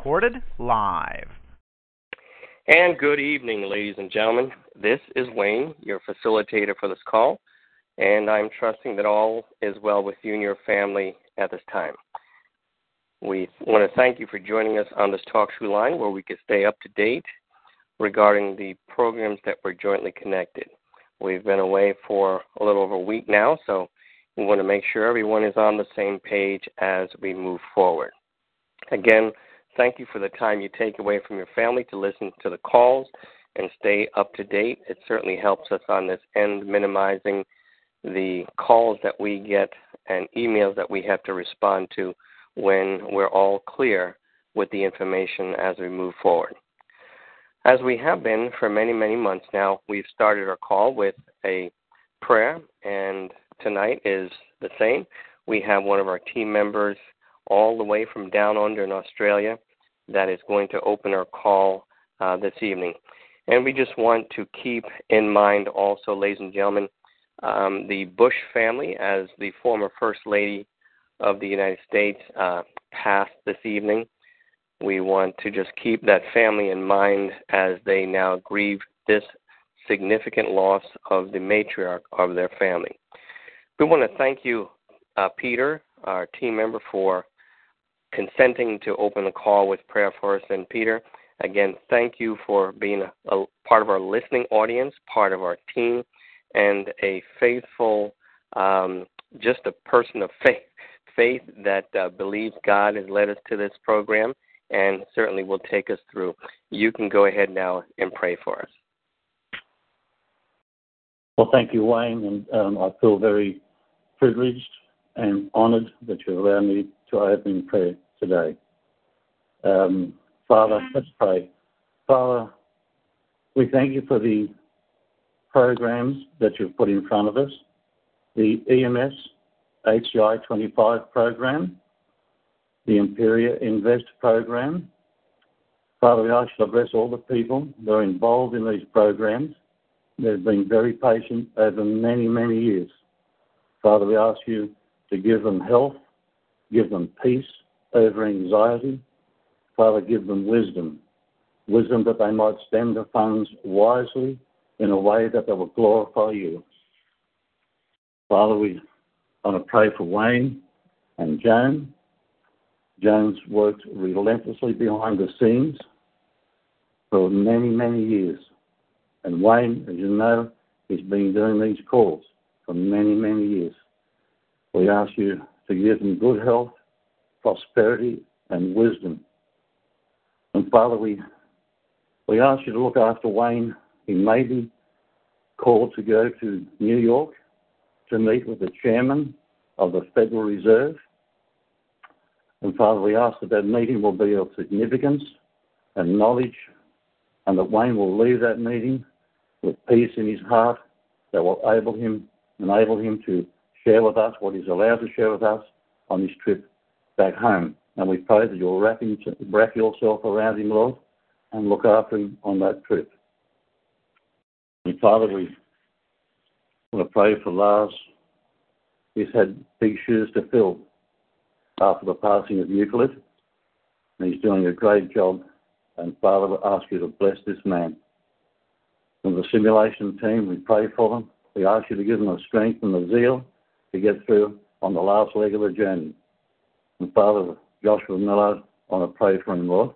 Recorded live. And good evening, ladies and gentlemen. This is Wayne, your facilitator for this call, and I'm trusting that all is well with you and your family at this time. We want to thank you for joining us on this talk show line where we can stay up to date regarding the programs that we're jointly connected. We've been away for a little over a week now, so we want to make sure everyone is on the same page as we move forward. Again, thank you for the time you take away from your family to listen to the calls and stay up to date. It certainly helps us on this end, minimizing the calls that we get and emails that we have to respond to when we're all clear with the information as we move forward. As we have been for many, many months now, we've started our call with a prayer, and tonight is the same. We have one of our team members all the way from down under in Australia that is going to open our call uh, this evening. And we just want to keep in mind also, ladies and gentlemen, um, the Bush family, as the former First Lady of the United States uh, passed this evening. We want to just keep that family in mind as they now grieve this significant loss of the matriarch of their family. We want to thank you, uh, Peter, our team member, for consenting to open the call with prayer for us. And Peter, again, thank you for being a, a part of our listening audience, part of our team, and a faithful, um, just a person of faith, faith that uh, believes God has led us to this program and certainly will take us through. You can go ahead now and pray for us. Well, thank you, Wayne, and um, I feel very privileged and honoured that you allow me to open in prayer today. Um, Father, let's pray. Father, we thank you for the programs that you've put in front of us the EMS HCI 25 program, the Imperia Invest program. Father, we ask you to bless all the people that are involved in these programs. They've been very patient over many, many years. Father, we ask you to give them health, give them peace over anxiety. Father, give them wisdom, wisdom that they might spend the funds wisely in a way that they will glorify you. Father, we want to pray for Wayne and Joan. Joan's worked relentlessly behind the scenes for many, many years. And Wayne, as you know, has been doing these calls for many, many years. We ask you to give them good health, prosperity, and wisdom. And Father, we, we ask you to look after Wayne. He may be called to go to New York to meet with the chairman of the Federal Reserve. And Father, we ask that that meeting will be of significance and knowledge, and that Wayne will leave that meeting with peace in his heart that will enable him, enable him to share with us what he's allowed to share with us on his trip back home. And we pray that you'll wrap, him, wrap yourself around him, Lord, and look after him on that trip. And Father, we want to pray for Lars. He's had big shoes to fill after the passing of Euclid, and he's doing a great job. And Father, we ask you to bless this man. From the simulation team, we pray for them. We ask you to give them the strength and the zeal to get through on the last leg of the journey. And Father of Joshua Millard, want to pray for him, Lord.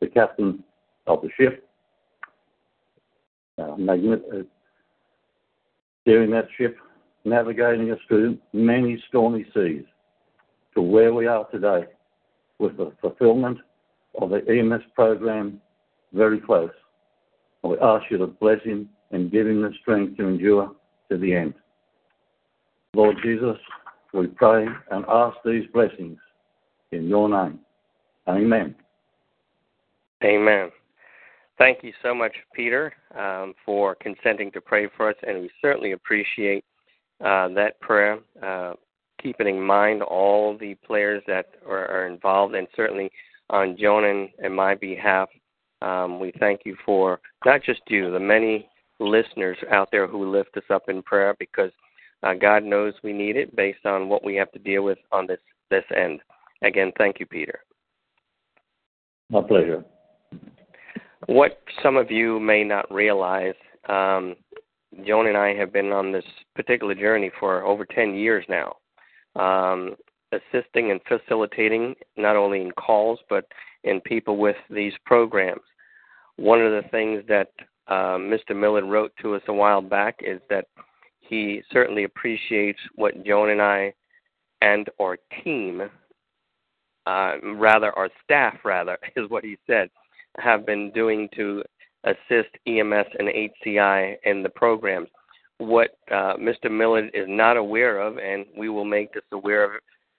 The captain of the ship, uh, magnificent, steering that ship, navigating us through many stormy seas to where we are today with the fulfillment of the EMS program very close. And we ask you to bless him and give him the strength to endure to the end. Lord Jesus, we pray and ask these blessings in your name. Amen. Amen. Thank you so much, Peter, um, for consenting to pray for us, and we certainly appreciate uh, that prayer. Uh, keeping in mind all the players that are, are involved, and certainly on Joan and, and my behalf, um, we thank you for not just you, the many listeners out there who lift us up in prayer because uh, God knows we need it based on what we have to deal with on this this end. Again, thank you, Peter. My pleasure. What some of you may not realize, um, Joan and I have been on this particular journey for over 10 years now, um, assisting and facilitating not only in calls but in people with these programs. One of the things that uh, Mr. Millard wrote to us a while back is that he certainly appreciates what Joan and I and our team, uh, rather our staff, rather is what he said, have been doing to assist EMS and HCI in the programs. What uh, Mr. Millard is not aware of, and we will make this aware of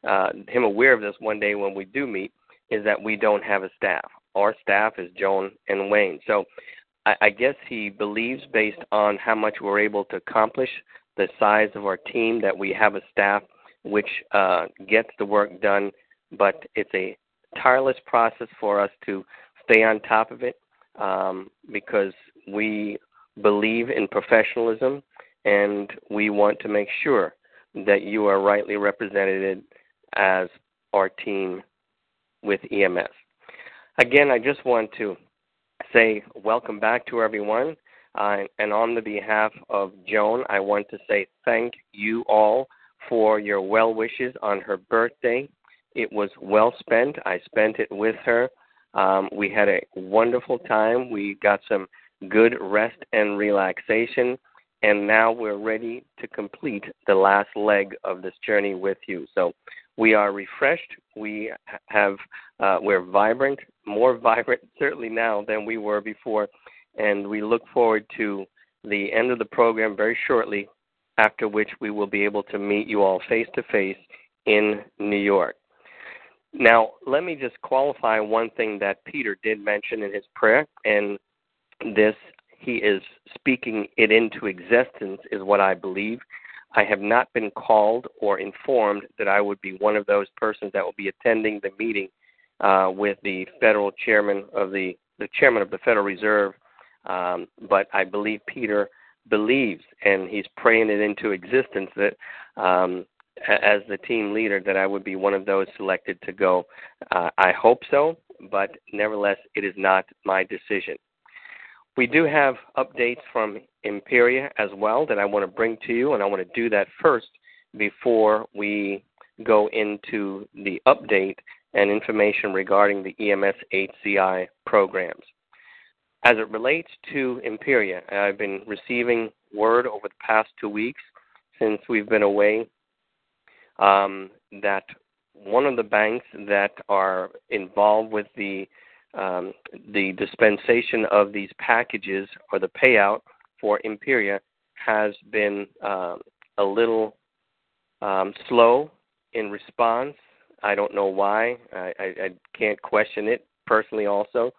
uh, him aware of this one day when we do meet, is that we don't have a staff. Our staff is Joan and Wayne. So I, I guess he believes, based on how much we're able to accomplish, the size of our team, that we have a staff which uh, gets the work done. But it's a tireless process for us to stay on top of it um, because we believe in professionalism and we want to make sure that you are rightly represented as our team with EMS. Again, I just want to say welcome back to everyone. Uh, and on the behalf of Joan, I want to say thank you all for your well wishes on her birthday. It was well spent. I spent it with her. Um, we had a wonderful time. We got some good rest and relaxation. And now we're ready to complete the last leg of this journey with you. So we are refreshed. We have uh, we're vibrant, more vibrant certainly now than we were before, and we look forward to the end of the program very shortly. After which we will be able to meet you all face to face in New York. Now, let me just qualify one thing that Peter did mention in his prayer, and this he is speaking it into existence, is what I believe. I have not been called or informed that I would be one of those persons that will be attending the meeting uh, with the federal chairman of the the chairman of the Federal Reserve. Um, but I believe Peter believes, and he's praying it into existence that um, as the team leader that I would be one of those selected to go. Uh, I hope so, but nevertheless, it is not my decision. We do have updates from Imperia as well that I want to bring to you, and I want to do that first before we go into the update and information regarding the EMS HCI programs. As it relates to Imperia, I've been receiving word over the past two weeks since we've been away um, that one of the banks that are involved with the um, the dispensation of these packages or the payout for Imperia has been um, a little um, slow in response. I don't know why. I, I, I can't question it personally, also,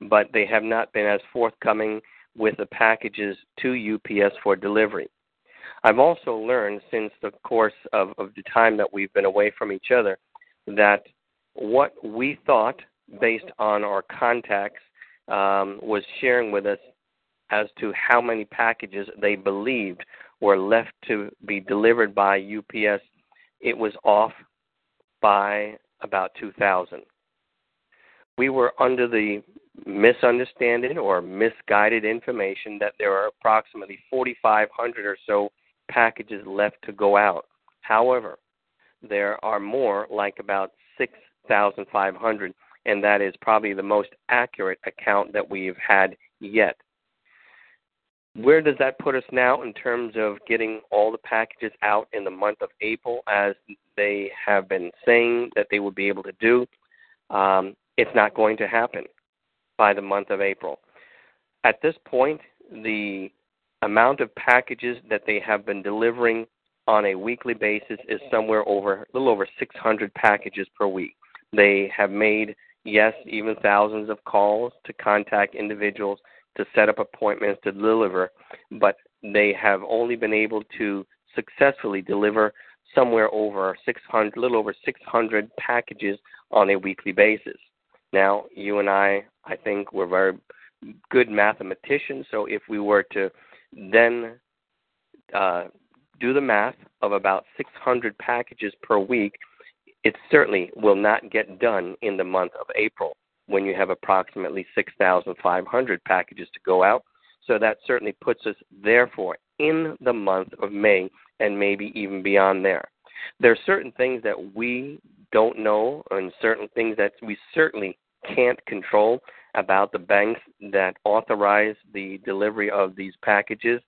but they have not been as forthcoming with the packages to UPS for delivery. I've also learned since the course of, of the time that we've been away from each other that what we thought, based on our contacts, um, was sharing with us as to how many packages they believed were left to be delivered by UPS, it was off by about 2,000. We were under the misunderstanding or misguided information that there are approximately 4,500 or so packages left to go out. However, there are more, like about 6,500, and that is probably the most accurate account that we've had yet. Where does that put us now in terms of getting all the packages out in the month of April, as they have been saying that they would be able to do? Um, it's not going to happen by the month of April. At this point, the amount of packages that they have been delivering on a weekly basis is somewhere over a little over 600 packages per week. They have made, yes, even thousands of calls to contact individuals to set up appointments to deliver, but they have only been able to successfully deliver somewhere over 600, a little over 600 packages on a weekly basis. Now, you and I, I think, we're very good mathematicians. So if we were to then uh, do the math of about 600 packages per week, it certainly will not get done in the month of April when you have approximately 6,500 packages to go out. So that certainly puts us, therefore, in the month of May and maybe even beyond there. There are certain things that we don't know and certain things that we certainly can't control about the banks that authorize the delivery of these packages.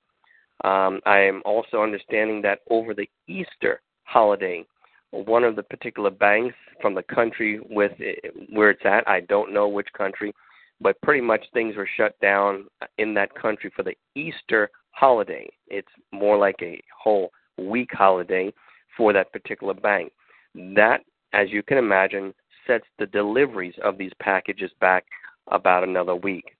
Um, I am also understanding that over the Easter holiday, one of the particular banks from the country with where it's at, I don't know which country, but pretty much things were shut down in that country for the Easter holiday. It's more like a whole week holiday for that particular bank. That, as you can imagine, sets the deliveries of these packages back about another week.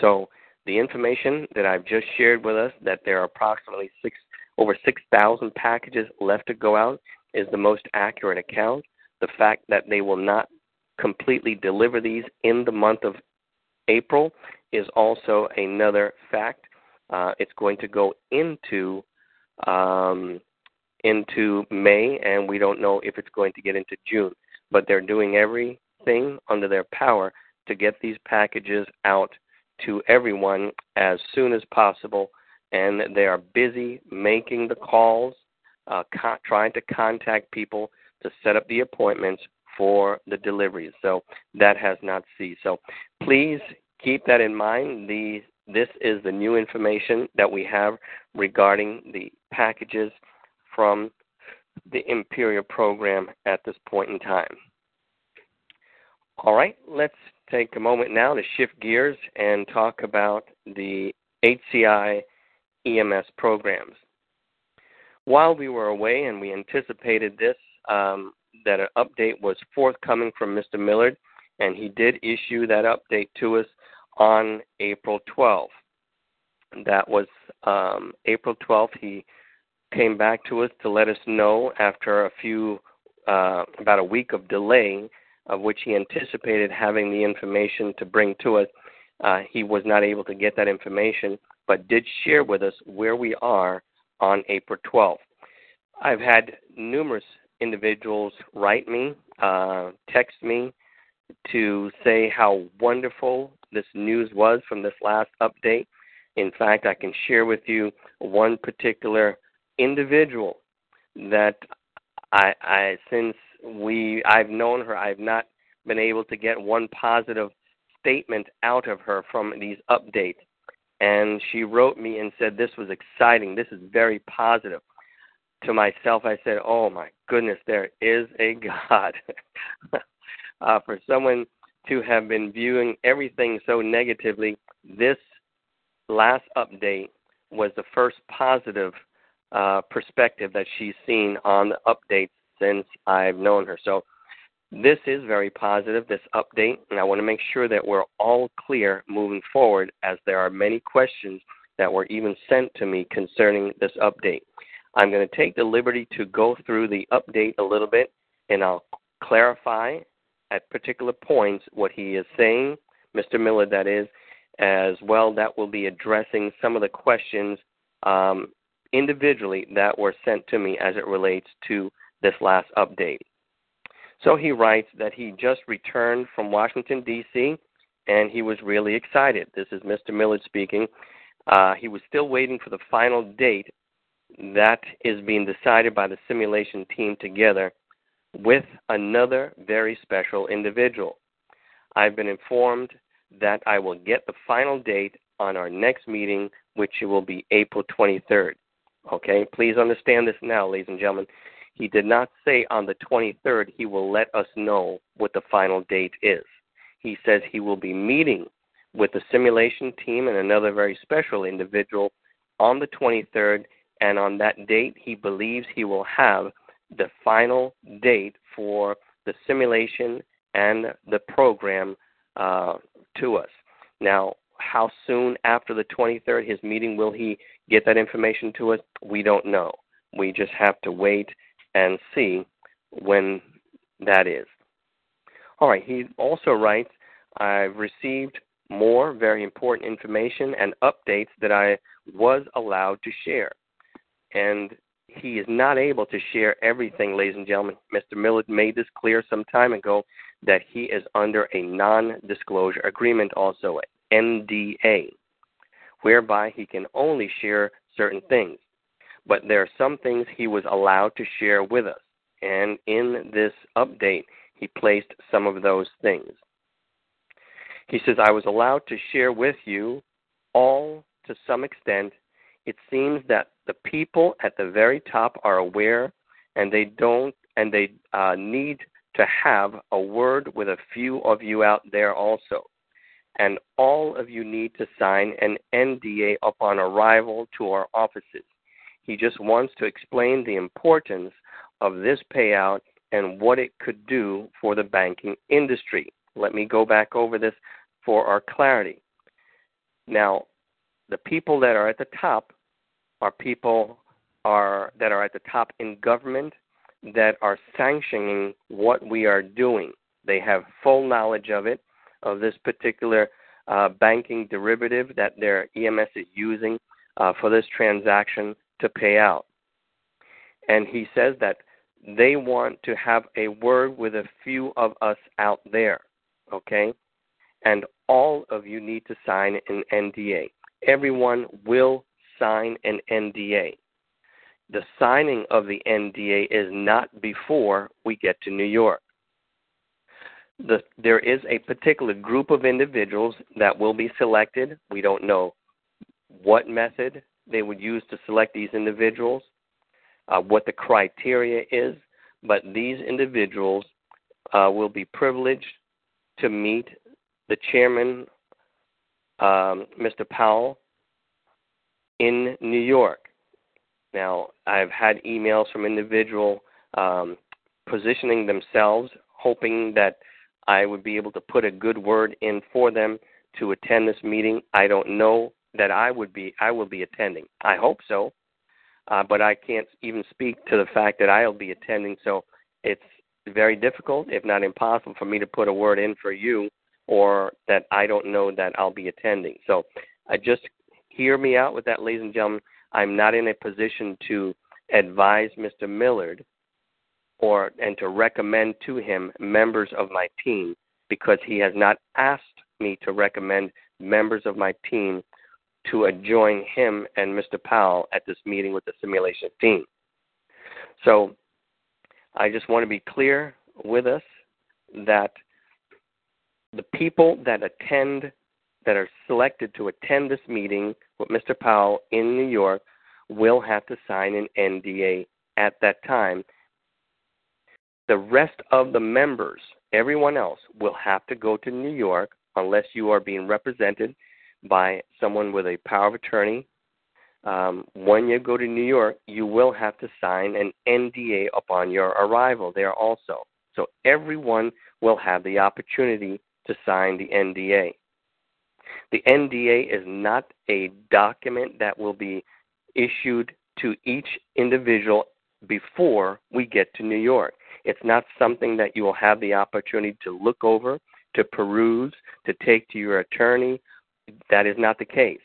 So the information that I've just shared with us that there are approximately six over 6,000 packages left to go out is the most accurate account. The fact that they will not completely deliver these in the month of April is also another fact. Uh, it's going to go into um, into May, and we don't know if it's going to get into June. But they're doing everything under their power to get these packages out to everyone as soon as possible. And they are busy making the calls, uh, trying to contact people to set up the appointments for the deliveries. So that has not ceased. So please keep that in mind. The this is the new information that we have regarding the packages from the Imperial program at this point in time. All right, let's take a moment now to shift gears and talk about the HCI EMS programs. While we were away and we anticipated this, um, that an update was forthcoming from Mr. Millard, and he did issue that update to us on April 12th. That was um, April 12th. He came back to us to let us know after a few, uh, about a week of delay, of which he anticipated having the information to bring to us. Uh, he was not able to get that information, but did share with us where we are on April 12th. I've had numerous individuals write me, uh, text me to say how wonderful this news was from this last update. In fact, I can share with you one particular individual that I, I since we I've known her, I've not been able to get one positive statement out of her from these updates. And she wrote me and said this was exciting. This is very positive. To myself, I said, "Oh my goodness, there is a God." uh, for someone to have been viewing everything so negatively, this last update was the first positive uh, perspective that she's seen on the updates since I've known her. So this is very positive, this update, and I want to make sure that we're all clear moving forward as there are many questions that were even sent to me concerning this update. I'm going to take the liberty to go through the update a little bit and I'll clarify at particular points what he is saying, Mr. Millard, that is, as well. That will be addressing some of the questions um, individually that were sent to me as it relates to this last update. So he writes that he just returned from Washington, D.C., and he was really excited. This is Mr. Millard speaking. Uh, he was still waiting for the final date that is being decided by the simulation team together with another very special individual. I've been informed that I will get the final date on our next meeting, which will be April 23rd. Okay, please understand this now, ladies and gentlemen. He did not say on the 23rd he will let us know what the final date is. He says he will be meeting with the simulation team and another very special individual on the 23rd and on that date, he believes he will have the final date for the simulation and the program uh, to us. Now, how soon after the 23rd, his meeting, will he get that information to us? We don't know. We just have to wait and see when that is. All right, he also writes I've received more very important information and updates that I was allowed to share. And he is not able to share everything, ladies and gentlemen. Mr. Millard made this clear some time ago that he is under a non disclosure agreement, also NDA, whereby he can only share certain things. But there are some things he was allowed to share with us. And in this update, he placed some of those things. He says, I was allowed to share with you all to some extent. It seems that the people at the very top are aware and they don't and they uh, need to have a word with a few of you out there also. And all of you need to sign an NDA upon arrival to our offices. He just wants to explain the importance of this payout and what it could do for the banking industry. Let me go back over this for our clarity. Now, the people that are at the top are people are that are at the top in government that are sanctioning what we are doing. They have full knowledge of it, of this particular uh, banking derivative that their EMS is using uh, for this transaction to pay out. And he says that they want to have a word with a few of us out there, okay? And all of you need to sign an NDA. Everyone will sign an NDA. The signing of the NDA is not before we get to New York. The, there is a particular group of individuals that will be selected. We don't know what method they would use to select these individuals, uh, what the criteria is, but these individuals uh, will be privileged to meet the chairman, um, Mr. Powell, in New York. Now, I've had emails from individual um, positioning themselves, hoping that I would be able to put a good word in for them to attend this meeting. I don't know that I would be I will be attending. I hope so, uh, but I can't even speak to the fact that I'll be attending. So it's very difficult, if not impossible, for me to put a word in for you, or that I don't know that I'll be attending. So I just hear me out with that, ladies and gentlemen. I'm not in a position to advise Mr. Millard or and to recommend to him members of my team because he has not asked me to recommend members of my team to join him and Mr. Powell at this meeting with the simulation team. So I just want to be clear with us that the people that attend that are selected to attend this meeting with Mr. Powell in New York will have to sign an NDA at that time. The rest of the members, everyone else, will have to go to New York unless you are being represented by someone with a power of attorney. Um, when you go to New York, you will have to sign an NDA upon your arrival there also. So everyone will have the opportunity to sign the NDA. The NDA is not a document that will be issued to each individual before we get to New York. It's not something that you will have the opportunity to look over, to peruse, to take to your attorney. That is not the case.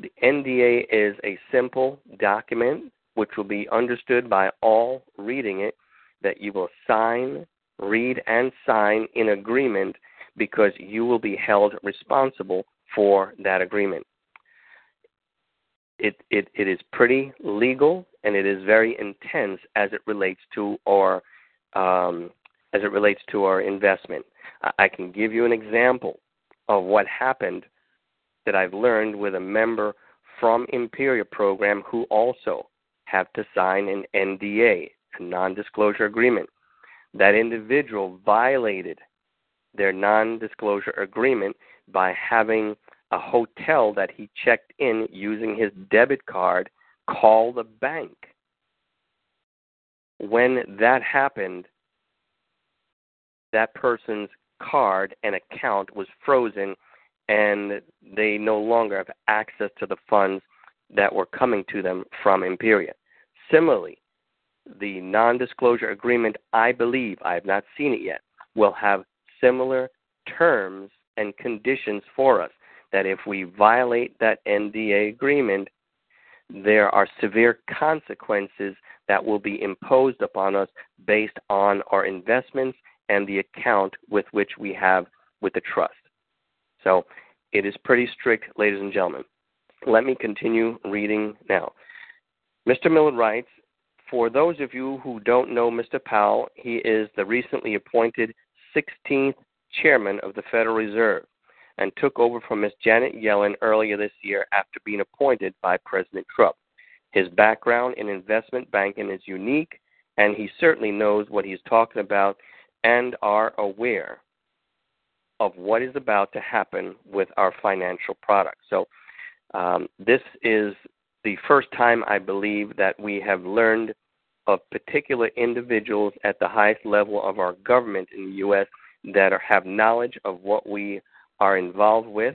The NDA is a simple document which will be understood by all reading it that you will sign, read, and sign in agreement because you will be held responsible for that agreement. It, it, it is pretty legal and it is very intense as it relates to our um, as it relates to our investment. I can give you an example of what happened that I've learned with a member from Imperial program who also have to sign an NDA, a non-disclosure agreement. That individual violated their non disclosure agreement by having a hotel that he checked in using his debit card call the bank. When that happened, that person's card and account was frozen and they no longer have access to the funds that were coming to them from Imperia. Similarly, the non disclosure agreement, I believe, I have not seen it yet, will have similar terms and conditions for us. That if we violate that NDA agreement, there are severe consequences that will be imposed upon us based on our investments and the account with which we have with the trust. So it is pretty strict, ladies and gentlemen. Let me continue reading now. Mr. Millard writes For those of you who don't know Mr. Powell, he is the recently appointed 16th chairman of the Federal Reserve and took over from Ms. Janet Yellen earlier this year after being appointed by President Trump. His background in investment banking is unique, and he certainly knows what he's talking about and are aware of what is about to happen with our financial products. So, um, this is the first time I believe that we have learned of particular individuals at the highest level of our government in the U.S. that are, have knowledge of what we are involved with.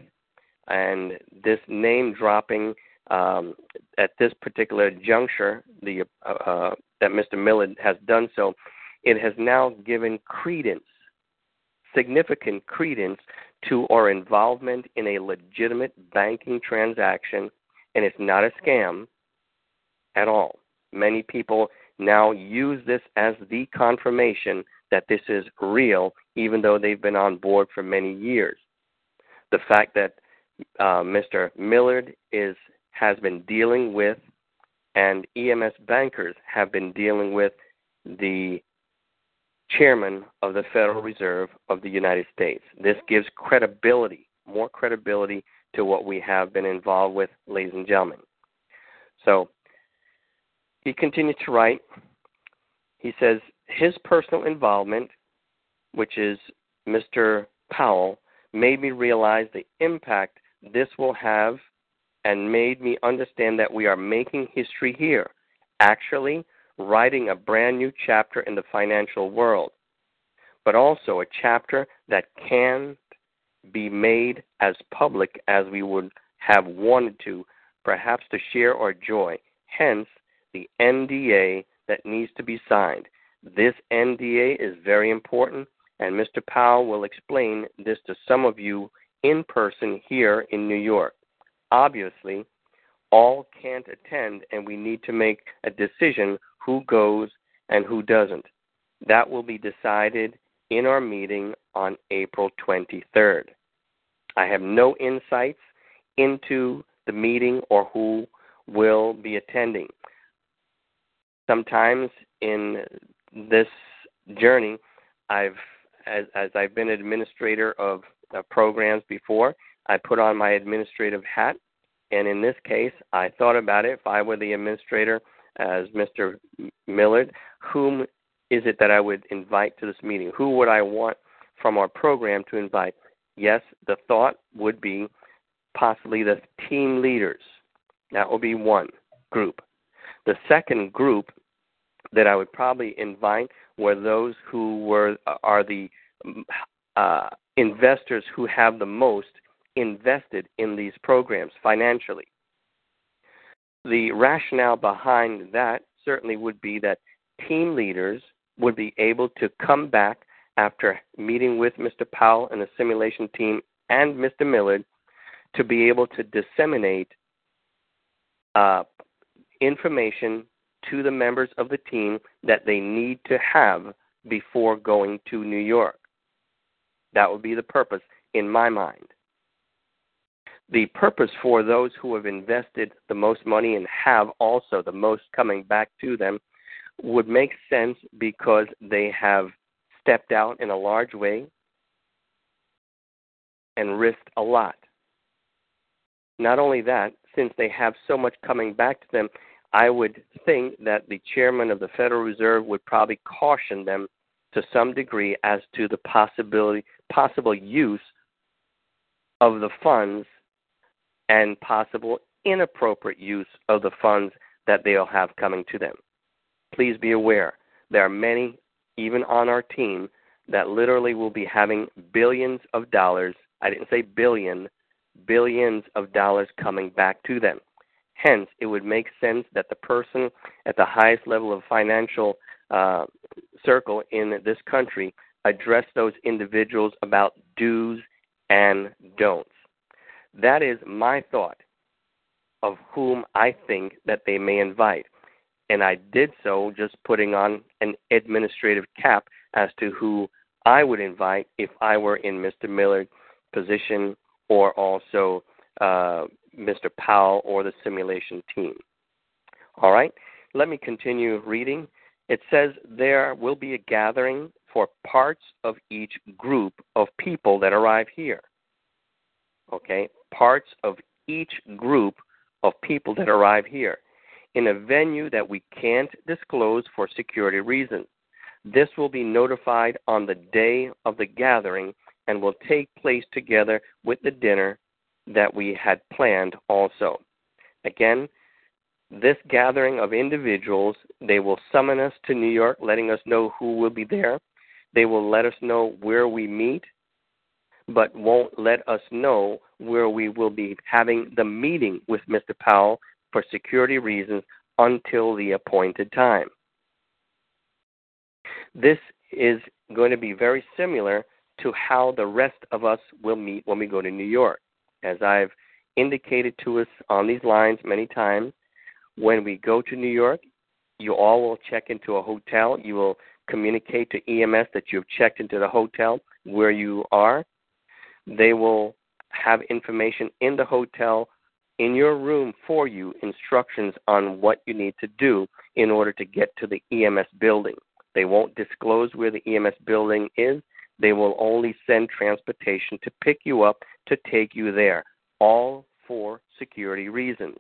And this name dropping um, at this particular juncture, the uh, uh, that Mr. Millard has done so, it has now given credence significant credence to our involvement in a legitimate banking transaction, and it's not a scam at all. Many people now use this as the confirmation that this is real, even though they've been on board for many years. The fact that uh, Mr. Millard is has been dealing with, and EMS bankers have been dealing with the chairman of the Federal Reserve of the United States. This gives credibility, more credibility to what we have been involved with, ladies and gentlemen. So he continues to write. He says his personal involvement, which is Mr. Powell, made me realize the impact this will have and made me understand that we are making history here. Actually, writing a brand new chapter in the financial world, but also a chapter that can't be made as public as we would have wanted to, perhaps to share our joy. Hence, the NDA that needs to be signed. This NDA is very important, and Mr. Powell will explain this to some of you in person here in New York. Obviously, all can't attend, and we need to make a decision who goes and who doesn't. That will be decided in our meeting on April 23rd. I have no insights into the meeting or who will be attending. Sometimes in this journey, I've as, as I've been administrator of uh, programs before, I put on my administrative hat, and in this case, I thought about it. If I were the administrator, as Mr. Millard, whom is it that I would invite to this meeting? Who would I want from our program to invite? Yes, the thought would be possibly the team leaders. That would be one group. The second group that I would probably invite were those who were are the uh, investors who have the most invested in these programs financially. The rationale behind that certainly would be that team leaders would be able to come back after meeting with Mr. Powell and the simulation team and Mr. Millard to be able to disseminate uh, information to the members of the team that they need to have before going to New York. That would be the purpose in my mind the purpose for those who have invested the most money and have also the most coming back to them would make sense because they have stepped out in a large way and risked a lot. Not only that, since they have so much coming back to them, I would think that the chairman of the Federal Reserve would probably caution them to some degree as to the possibility possible use of the funds and possible inappropriate use of the funds that they'll have coming to them. Please be aware there are many, even on our team, that literally will be having billions of dollars. I didn't say billion, billions of dollars coming back to them. Hence, it would make sense that the person at the highest level of financial uh, circle in this country address those individuals about do's and don'ts. That is my thought of whom I think that they may invite. And I did so just putting on an administrative cap as to who I would invite if I were in Mr. Millard's position or also uh, Mr. Powell or the simulation team. All right, let me continue reading. It says there will be a gathering for parts of each group of people that arrive here. Okay, parts of each group of people that arrive here in a venue that we can't disclose for security reasons. This will be notified on the day of the gathering and will take place together with the dinner that we had planned also. Again, this gathering of individuals, they will summon us to New York, letting us know who will be there. They will let us know where we meet, but won't let us know where we will be having the meeting with Mr. Powell for security reasons until the appointed time. This is going to be very similar to how the rest of us will meet when we go to New York. As I've indicated to us on these lines many times, when we go to New York, you all will check into a hotel. You will communicate to EMS that you've checked into the hotel where you are. They will have information in the hotel in your room for you instructions on what you need to do in order to get to the EMS building. They won't disclose where the EMS building is. They will only send transportation to pick you up to take you there, all for security reasons.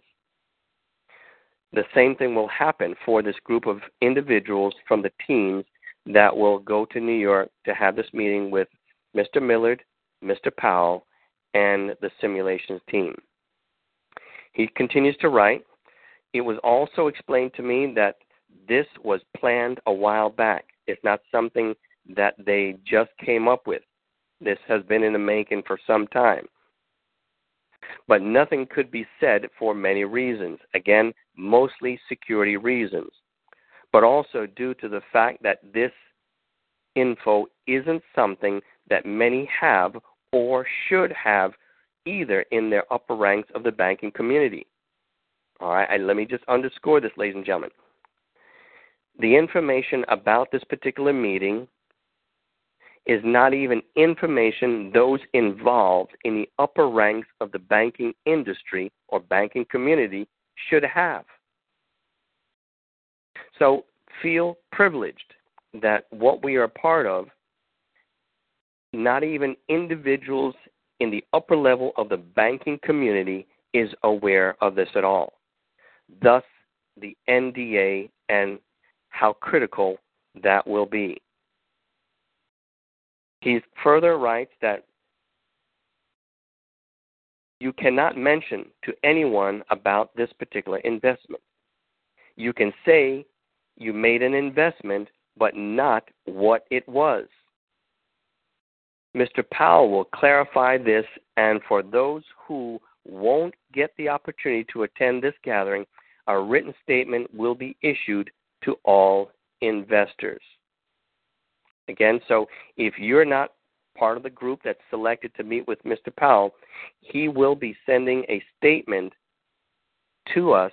The same thing will happen for this group of individuals from the teams that will go to New York to have this meeting with Mr. Millard, Mr. Powell, and the simulations team. He continues to write It was also explained to me that this was planned a while back. It's not something that they just came up with. This has been in the making for some time. But nothing could be said for many reasons. Again, mostly security reasons. But also due to the fact that this info isn't something that many have or should have either in their upper ranks of the banking community. All right, let me just underscore this, ladies and gentlemen. The information about this particular meeting is not even information those involved in the upper ranks of the banking industry or banking community should have. So feel privileged that what we are a part of, not even individuals in the upper level of the banking community is aware of this at all. Thus, the NDA and how critical that will be. He further writes that you cannot mention to anyone about this particular investment. You can say you made an investment, but not what it was. Mr. Powell will clarify this, and for those who won't get the opportunity to attend this gathering, a written statement will be issued to all investors. Again, so if you're not part of the group that's selected to meet with Mr. Powell, he will be sending a statement to us,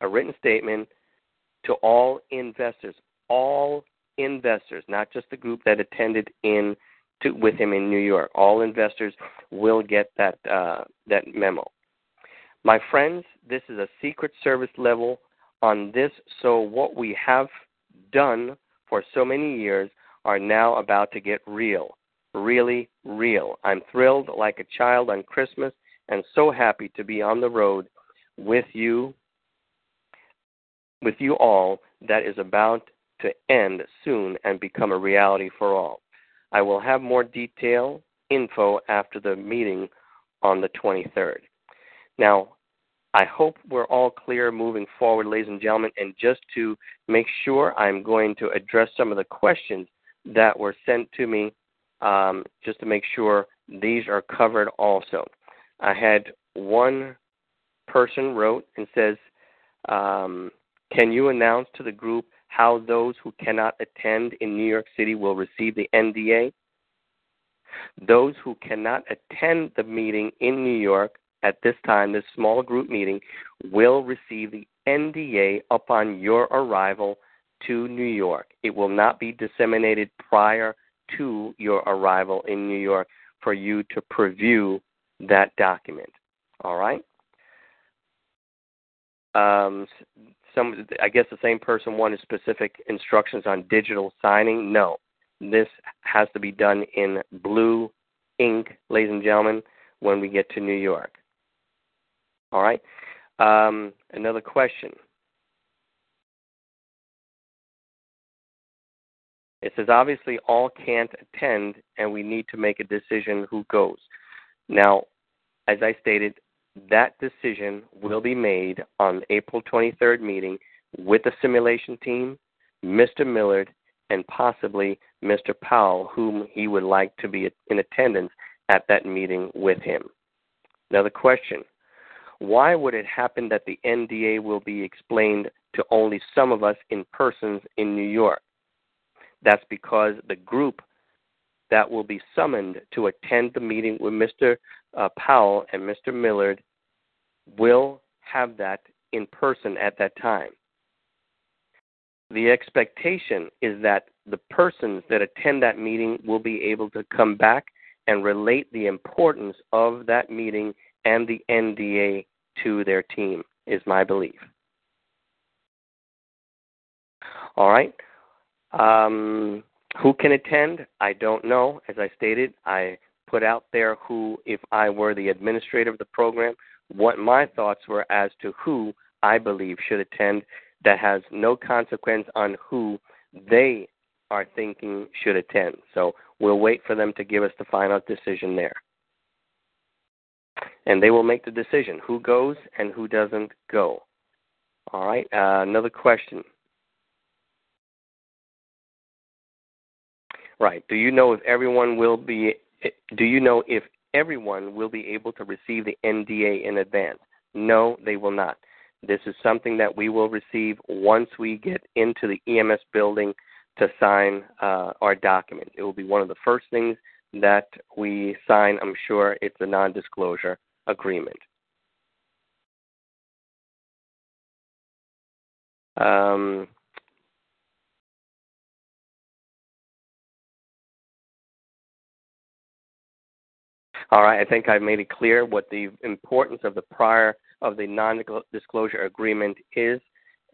a written statement to all investors, all investors, not just the group that attended in to, with him in New York. All investors will get that uh, that memo. My friends, this is a Secret Service level on this. So what we have done for so many years are now about to get real. Really real. I'm thrilled like a child on Christmas and so happy to be on the road with you with you all that is about to end soon and become a reality for all. I will have more detail info after the meeting on the 23rd. Now, I hope we're all clear moving forward, ladies and gentlemen. And just to make sure, I'm going to address some of the questions that were sent to me um, just to make sure these are covered also. I had one person wrote and says, um, Can you announce to the group how those who cannot attend in New York City will receive the NDA? Those who cannot attend the meeting in New York at this time, this small group meeting, will receive the NDA upon your arrival to New York. It will not be disseminated prior to your arrival in New York for you to preview that document. All right? Um, some, I guess the same person wanted specific instructions on digital signing. No, this has to be done in blue ink, ladies and gentlemen, when we get to New York. All right. Um, another question. It says obviously all can't attend, and we need to make a decision who goes. Now, as I stated, that decision will be made on April 23rd meeting with the simulation team, Mr. Millard, and possibly Mr. Powell, whom he would like to be in attendance at that meeting with him. Now, the question why would it happen that the NDA will be explained to only some of us in persons in New York? That's because the group that will be summoned to attend the meeting with Mr. Uh, Powell and Mr. Millard will have that in person at that time. The expectation is that the persons that attend that meeting will be able to come back and relate the importance of that meeting and the NDA to their team, is my belief. All right. Um, who can attend? I don't know. As I stated, I put out there who, if I were the administrator of the program, what my thoughts were as to who I believe should attend that has no consequence on who they are thinking should attend. So we'll wait for them to give us the final decision there and they will make the decision who goes and who doesn't go. All right. Uh, another question. Right. Do you know if everyone will be? Do you know if everyone will be able to receive the NDA in advance? No, they will not. This is something that we will receive once we get into the EMS building to sign uh, our document. It will be one of the first things that we sign. I'm sure it's a non disclosure agreement. Um, all right, I think I've made it clear what the importance of the prior of the non-disclosure agreement is,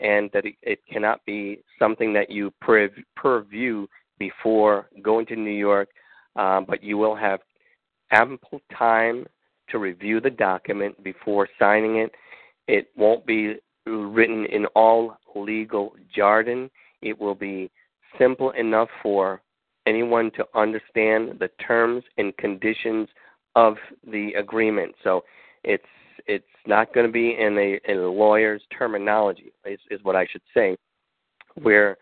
and that it, it cannot be something that you purview before going to New York, uh, but you will have ample time to review the document before signing it. It won't be written in all legal jargon. It will be simple enough for anyone to understand the terms and conditions of the agreement. So it's it's not going to be in a, in a lawyer's terminology, is, is what I should say, where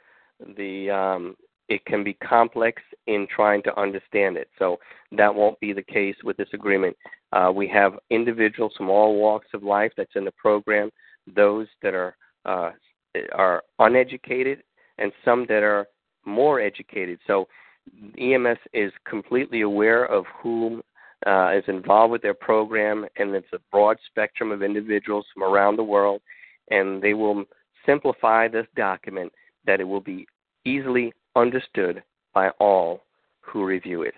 the um, it can be complex in trying to understand it. So that won't be the case with this agreement. Uh, we have individuals from all walks of life that's in the program, those that are uh, are uneducated, and some that are more educated. So EMS is completely aware of whom uh, is involved with their program, and it's a broad spectrum of individuals from around the world, and they will simplify this document that it will be easily understood by all who review it.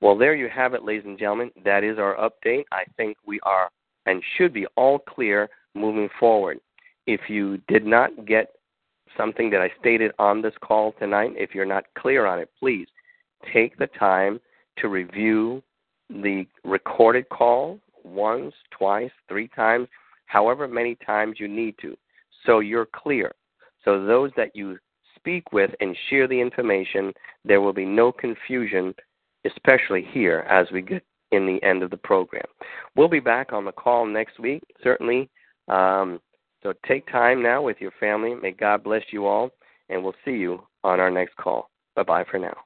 Well, there you have it, ladies and gentlemen. That is our update. I think we are and should be all clear moving forward. If you did not get something that I stated on this call tonight, if you're not clear on it, please take the time to review the recorded call once, twice, three times, however many times you need to, so you're clear. So those that you speak with and share the information, there will be no confusion, especially here as we get in the end of the program. We'll be back on the call next week, certainly Um, so take time now with your family. May God bless you all, and we'll see you on our next call. Bye bye for now.